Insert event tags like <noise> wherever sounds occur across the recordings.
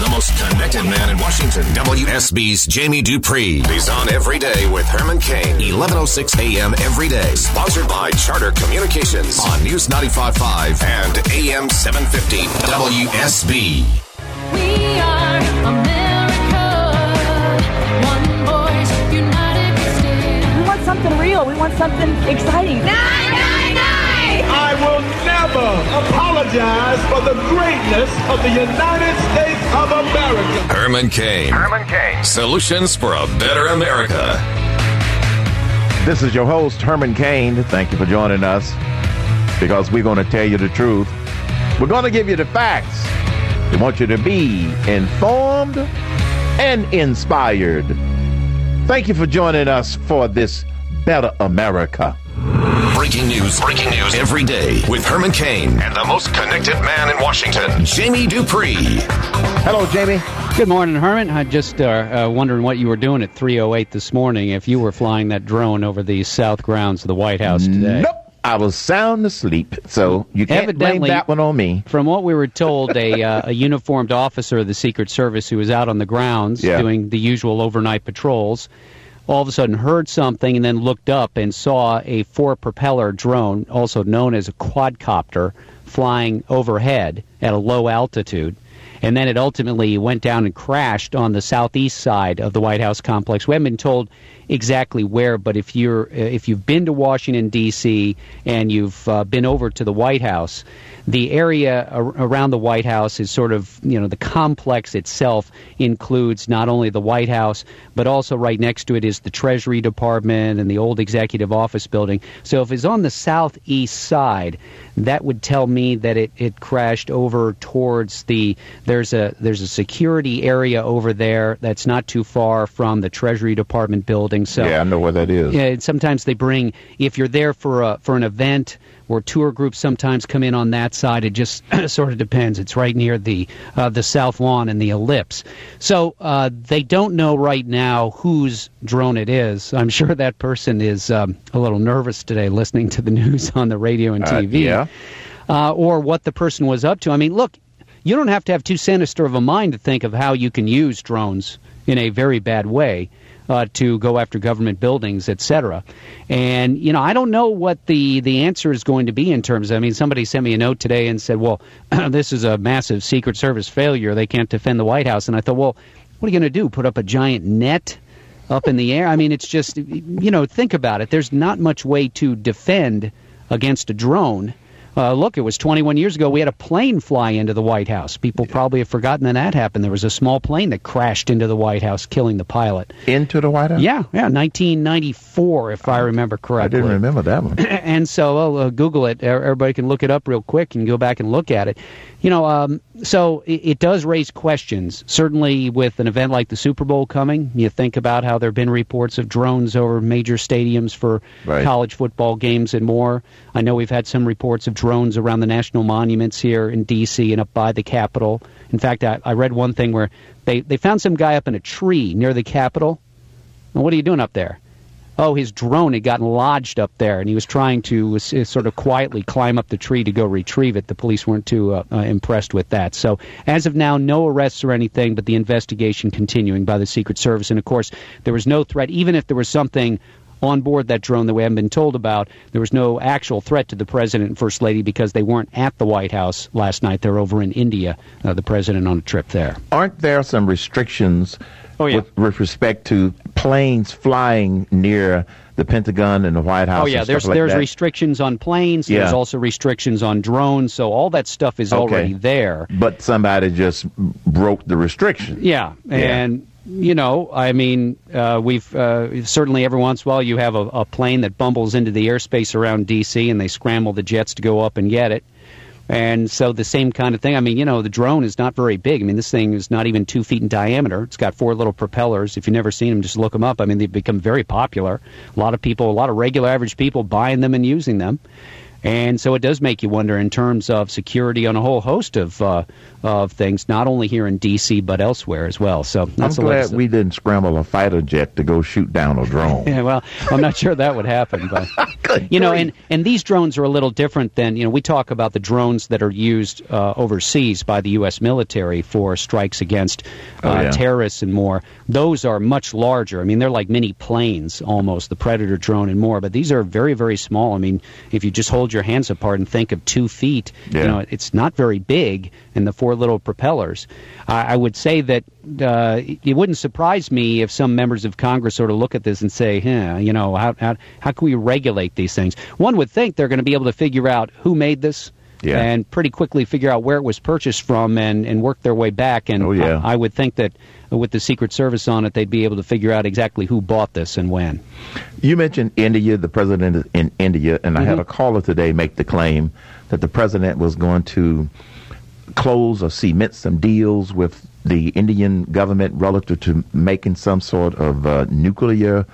the most connected man in Washington. WSB's Jamie Dupree. He's on every day with Herman Cain. 1106 a.m. every day. Sponsored by Charter Communications on News 95.5 and AM 750. WSB. We are America. One voice, united we stand. We want something real. We want something exciting. Nine, nine, nine! I will never apologize for the greatness of the United States of America. Herman Cain. Herman Cain. Solutions for a better America. This is your host, Herman Cain. Thank you for joining us because we're going to tell you the truth. We're going to give you the facts. We want you to be informed and inspired. Thank you for joining us for this Better America. Breaking news, breaking news every day with Herman Cain and the most connected man in Washington, Jamie Dupree. Hello, Jamie. Good morning, Herman. I'm just uh, uh, wondering what you were doing at 3:08 this morning. If you were flying that drone over the south grounds of the White House today. Nope. I was sound asleep, so you can't blame Evidently- that one on me. From what we were told, a, uh, a uniformed officer of the Secret Service who was out on the grounds Yeah. doing the usual overnight patrols, all of a sudden heard something and then looked up and saw a four-propeller drone, also known as a quadcopter, flying overhead at a low altitude. And then it ultimately went down and crashed on the southeast side of the White House complex. We haven't been told exactly where, but if you're uh, if you've been to Washington D.C. and you've uh, been over to the White House, the area ar- around the White House is sort of you know the complex itself includes not only the White House but also right next to it is the Treasury Department and the old Executive Office building. So if it's on the southeast side, that would tell me that it, it crashed over towards the there's a there's a security area over there that's not too far from the Treasury Department building. So Yeah, I know where that is. yeah, and sometimes they bring if you're there for a for an event or tour groups sometimes come in on that side. It just <coughs> sort of depends. It's right near the uh, the South Lawn and the Ellipse. So uh, they don't know right now whose drone it is. I'm <laughs> sure that person is um, a little nervous today listening to the <laughs> news on the radio and Uh, TV yeah. uh, or what the person was up to. I mean, look, you don't have to have too sinister of a mind to think of how you can use drones in a very bad way uh, to go after government buildings, etc. And you know, I don't know what the the answer is going to be in terms. Of, I mean, somebody sent me a note today and said, "Well, <clears throat> this is a massive Secret Service failure. They can't defend the White House." And I thought, well, what are you going to do? Put up a giant net? up in the air. I mean, it's just, you know, think about it. There's not much way to defend against a drone. Uh, look, it was 21 years ago. We had a plane fly into the White House. People probably have forgotten that that happened. There was a small plane that crashed into the White House, killing the pilot. Into the White House? Yeah, yeah, 1994, if I remember correctly. I didn't remember that one. <clears throat> and so well, uh, Google it. Everybody can look it up real quick and go back and look at it. You know, um, so it, it does raise questions. Certainly, with an event like the Super Bowl coming, you think about how there have been reports of drones over major stadiums for Right. college football games and more. I know we've had some reports of drones around the national monuments here in D.C. and up by the Capitol. In fact, I, I read one thing where they, they found some guy up in a tree near the Capitol. Well, what are you doing up there? Oh, his drone had gotten lodged up there, and he was trying to sort of quietly climb up the tree to go retrieve it. The police weren't too uh, uh, impressed with that. So, as of now, no arrests or anything, but the investigation continuing by the Secret Service. And of course, there was no threat, even if there was something on board that drone that we haven't been told about. There was no actual threat to the president and first lady because they weren't at the White House last night. They're over in India. Uh, the president on a trip there. Aren't there some restrictions Oh, yeah. with, with respect to planes flying near the Pentagon and the White House? Oh yeah, there's like there's that? restrictions on planes. Yeah. There's also restrictions on drones. So all that stuff is Okay. already there. But somebody just broke the restriction. Yeah, and you know, I mean, uh, we've uh, certainly every once in a while you have a, a plane that bumbles into the airspace around D.C. and they scramble the jets to go up and get it. And so the same kind of thing. I mean, you know, the drone is not very big. I mean, this thing is not even two feet in diameter. It's got four little propellers. If you've never seen them, just look them up. I mean, they've become very popular. A lot of people, a lot of regular average people buying them and using them. And so it does make you wonder in terms of security on a whole host of uh, of things, not only here in D.C. but elsewhere as well. So that's I'm glad we didn't scramble a fighter jet to go shoot down a drone. <laughs> Yeah, well, I'm not sure that would happen, but <laughs> you know, and and these drones are a little different than you know. We talk about the drones that are used uh, overseas by the U.S. military for strikes against uh, Oh, yeah. terrorists and more. Those are much larger. I mean, they're like mini planes almost, the Predator drone and more. But these are very very small. I mean, if you just hold your hands apart and think of two feet, Yeah. you know, it's not very big, and the four little propellers. I, I would say that uh, it wouldn't surprise me if some members of Congress sort of look at this and say, huh, you know, how, how, how can we regulate these things? One would think they're going to be able to figure out who made this. Yeah. And pretty quickly figure out where it was purchased from and, and work their way back. And Oh, yeah. I, I would think that with the Secret Service on it, they'd be able to figure out exactly who bought this and when. You mentioned India, the president is in India, and I had a caller today make the claim that the president was going to close or cement some deals with the Indian government relative to making some sort of uh, nuclear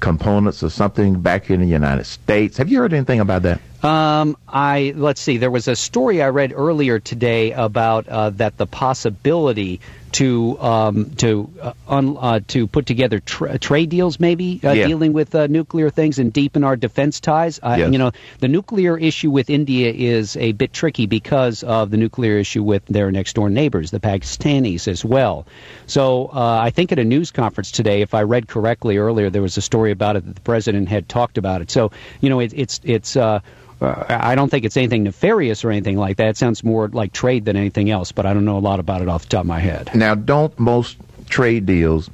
components or something back in the United States. Have you heard anything about that? Um, I let's see. There was a story I read earlier today about uh, that the possibility to um, to uh, un, uh, to put together tra- trade deals, maybe uh, Yeah. dealing with uh, nuclear things and deepen our defense ties. Uh, Yes. You know, the nuclear issue with India is a bit tricky because of the nuclear issue with their next door neighbors, the Pakistanis, as well. So uh, I think at a news conference today, if I read correctly earlier, there was a story about it that the president had talked about it. So you know, it, it's it's. Uh, I don't think it's anything nefarious or anything like that. It sounds more like trade than anything else, but I don't know a lot about it off the top of my head. Now, don't most trade deals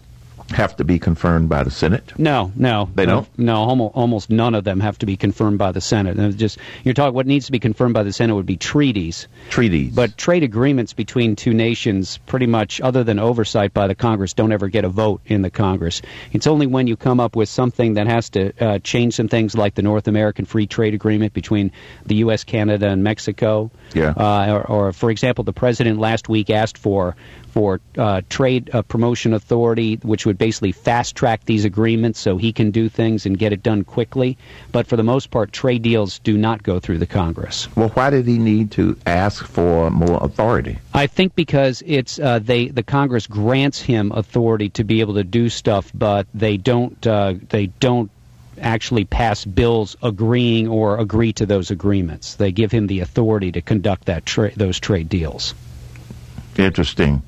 have to be confirmed by the Senate? No, no, They don't? No, almost, almost none of them have to be confirmed by the Senate. And just you're talking. What needs to be confirmed by the Senate would be treaties, Treaties. but trade agreements between two nations, pretty much, other than oversight by the Congress, don't ever get a vote in the Congress. It's only when you come up with something that has to uh, change some things, like the North American Free Trade Agreement between the U.S., Canada, and Mexico. Yeah. Uh, or, or, for example, the president last week asked for for uh, trade uh, promotion authority, which would basically fast track these agreements so he can do things and get it done quickly. But for the most part, trade deals do not go through the Congress. well, why did he need to ask for more authority? I think because it's uh, they the Congress grants him authority to be able to do stuff, but they don't uh, they don't actually pass bills agreeing or agree to those agreements. They give him the authority to conduct that tra- those trade deals. Interesting.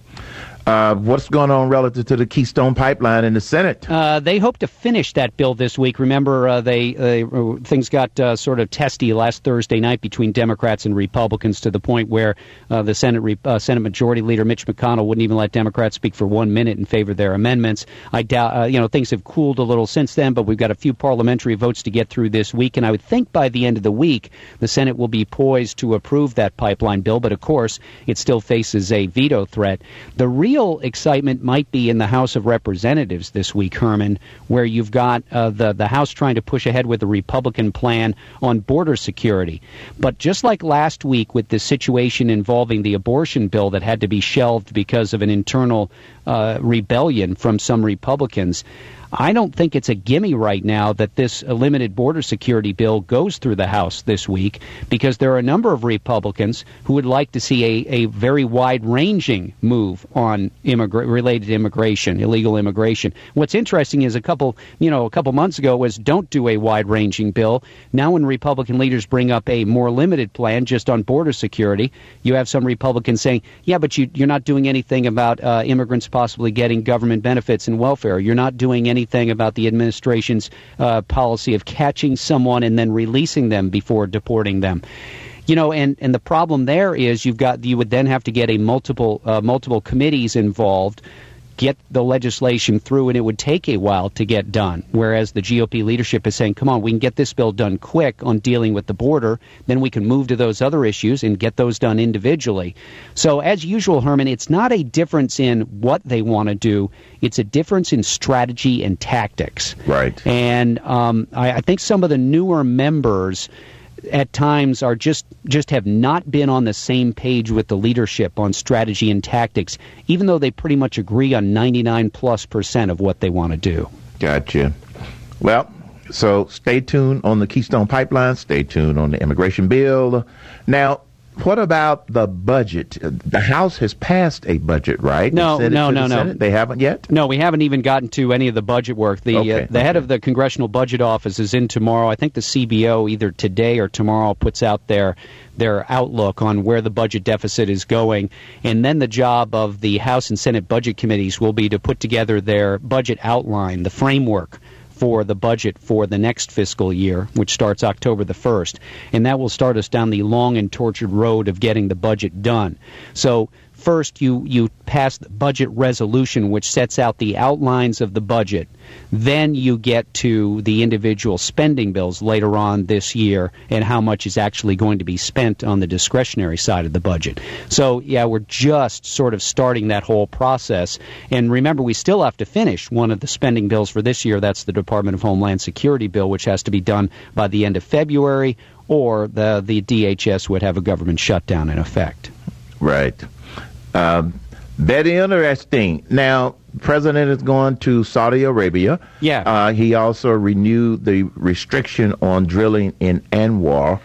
Uh, what's going on relative to the Keystone Pipeline in the Senate? Uh, they hope to finish that bill this week. Remember, uh, they, they uh, things got uh, sort of testy last Thursday night between Democrats and Republicans to the point where uh, the Senate Re- Senate Majority Leader Mitch McConnell wouldn't even let Democrats speak for one minute in favor of their amendments. I doubt, you know, things have cooled a little since then, but we've got a few parliamentary votes to get through this week, and I would think by the end of the week the Senate will be poised to approve that pipeline bill. But of course, it still faces a veto threat. The real excitement might be in the House of Representatives this week, Herman, where you've got uh, the the House trying to push ahead with the Republican plan on border security. But just like last week with the situation involving the abortion bill that had to be shelved because of an internal uh, rebellion from some Republicans. I don't think it's a gimme right now that this limited border security bill goes through the House this week because there are a number of Republicans who would like to see a, a very wide ranging move on immigra- related immigration, illegal immigration. What's interesting is a couple, you know, a couple months ago was don't do a wide ranging bill. Now, when Republican leaders bring up a more limited plan just on border security, you have some Republicans saying, yeah, but you, you're not doing anything about uh, immigrants possibly getting government benefits and welfare. You're not doing anything about the administration's uh, policy of catching someone and then releasing them before deporting them. You know, and, and the problem there is you've got you would then have to get a multiple uh, multiple committees involved get the legislation through, and it would take a while to get done. Whereas the GOP leadership is saying, come on, we can get this bill done quick on dealing with the border, then we can move to those other issues and get those done individually. So, as usual, Herman, it's not a difference in what they want to do, it's a difference in strategy and tactics. Right. And um, I, I think some of the newer members at times are just just have not been on the same page with the leadership on strategy and tactics, even though they pretty much agree on 99 plus percent of what they want to do. Gotcha. Well, So stay tuned on the Keystone Pipeline. Stay tuned on the immigration bill. Now, what about the budget? The House has passed a budget, right? No, They sent it no, no, the no. Senate? They haven't yet. No, we haven't even gotten to any of the budget work. The Okay, uh, the head of the Congressional Budget Office is in tomorrow. I think the CBO either today or tomorrow puts out their their outlook on where the budget deficit is going, and then the job of the House and Senate budget committees will be to put together their budget outline, the framework for the budget for the next fiscal year, which starts October the 1st. And that will start us down the long and tortured road of getting the budget done. So, first, you, you pass the budget resolution, which sets out the outlines of the budget. Then you get to the individual spending bills later on this year and how much is actually going to be spent on the discretionary side of the budget. So, yeah, we're just sort of starting that whole process. And remember, we still have to finish one of the spending bills for this year. That's the Department of Homeland Security bill, which has to be done by the end of February, or the, the DHS would have a government shutdown in effect. Right. Um, very interesting. Now, President is going to Saudi Arabia. Yeah. Uh, he also renewed the restriction on drilling in ANWR.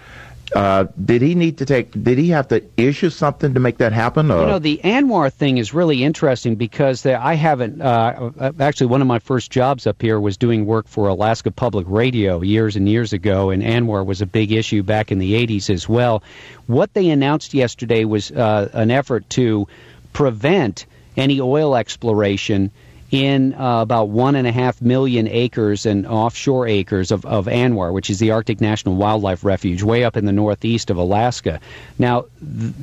Uh, did he need to take? Did he have to issue something to make that happen? Or? You know, the ANWR thing is really interesting because I haven't. Uh, actually, one of my first jobs up here was doing work for Alaska Public Radio years and years ago, and ANWR was a big issue back in the 80s as well. What they announced yesterday was uh, an effort to prevent any oil exploration in uh, about one and a half million acres and offshore acres of, of ANWR, which is the Arctic National Wildlife Refuge, way up in the northeast of Alaska. Now,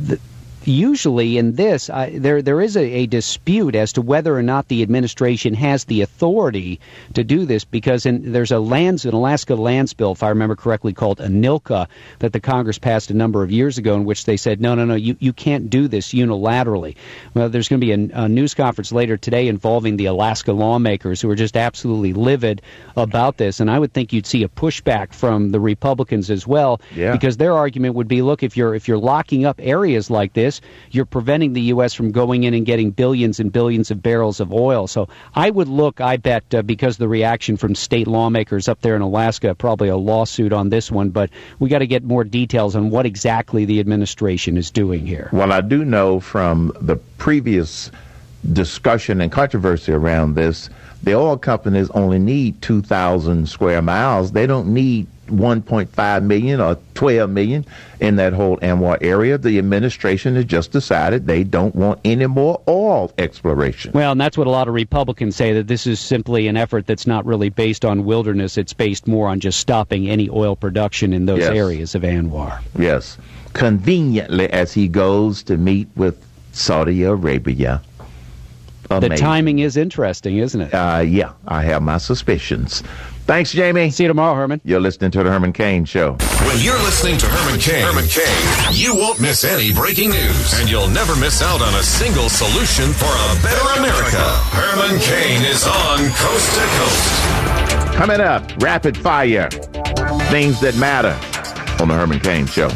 th- usually in this, I, there there is a, a dispute as to whether or not the administration has the authority to do this because in, there's a lands an Alaska lands bill, if I remember correctly, called ANILCA that the Congress passed a number of years ago, in which they said no, no, no, you you can't do this unilaterally. Well, there's going to be a, a news conference later today involving the Alaska lawmakers who are just absolutely livid about this, and I would think you'd see a pushback from the Republicans as well, Yeah. because their argument would be, look, if you're if you're locking up areas like this, you're preventing the U.S. from going in and getting billions and billions of barrels of oil. So I would look, I bet, uh, because the reaction from state lawmakers up there in Alaska, probably a lawsuit on this one. But we got to get more details on what exactly the administration is doing here. Well, I do know from the previous discussion and controversy around this, the oil companies only need 2,000 square miles. They don't need 1.5 million or 12 million in that whole ANWR area. The administration has just decided they don't want any more oil exploration. Well, and that's what a lot of Republicans say that this is simply an effort that's not really based on wilderness. It's based more on just stopping any oil production in those Yes. areas of ANWR. Yes. Conveniently as he goes to meet with Saudi Arabia. The timing is interesting, isn't it? Uh, yeah, I have my suspicions. Thanks, Jamie. See you tomorrow, Herman. You're listening to the Herman Cain Show. When you're listening to Herman Cain, Herman Cain, you won't miss any breaking news, and you'll never miss out on a single solution for a better America. Herman Cain is on coast to coast. Coming up, rapid fire. Things that matter on the Herman Cain Show.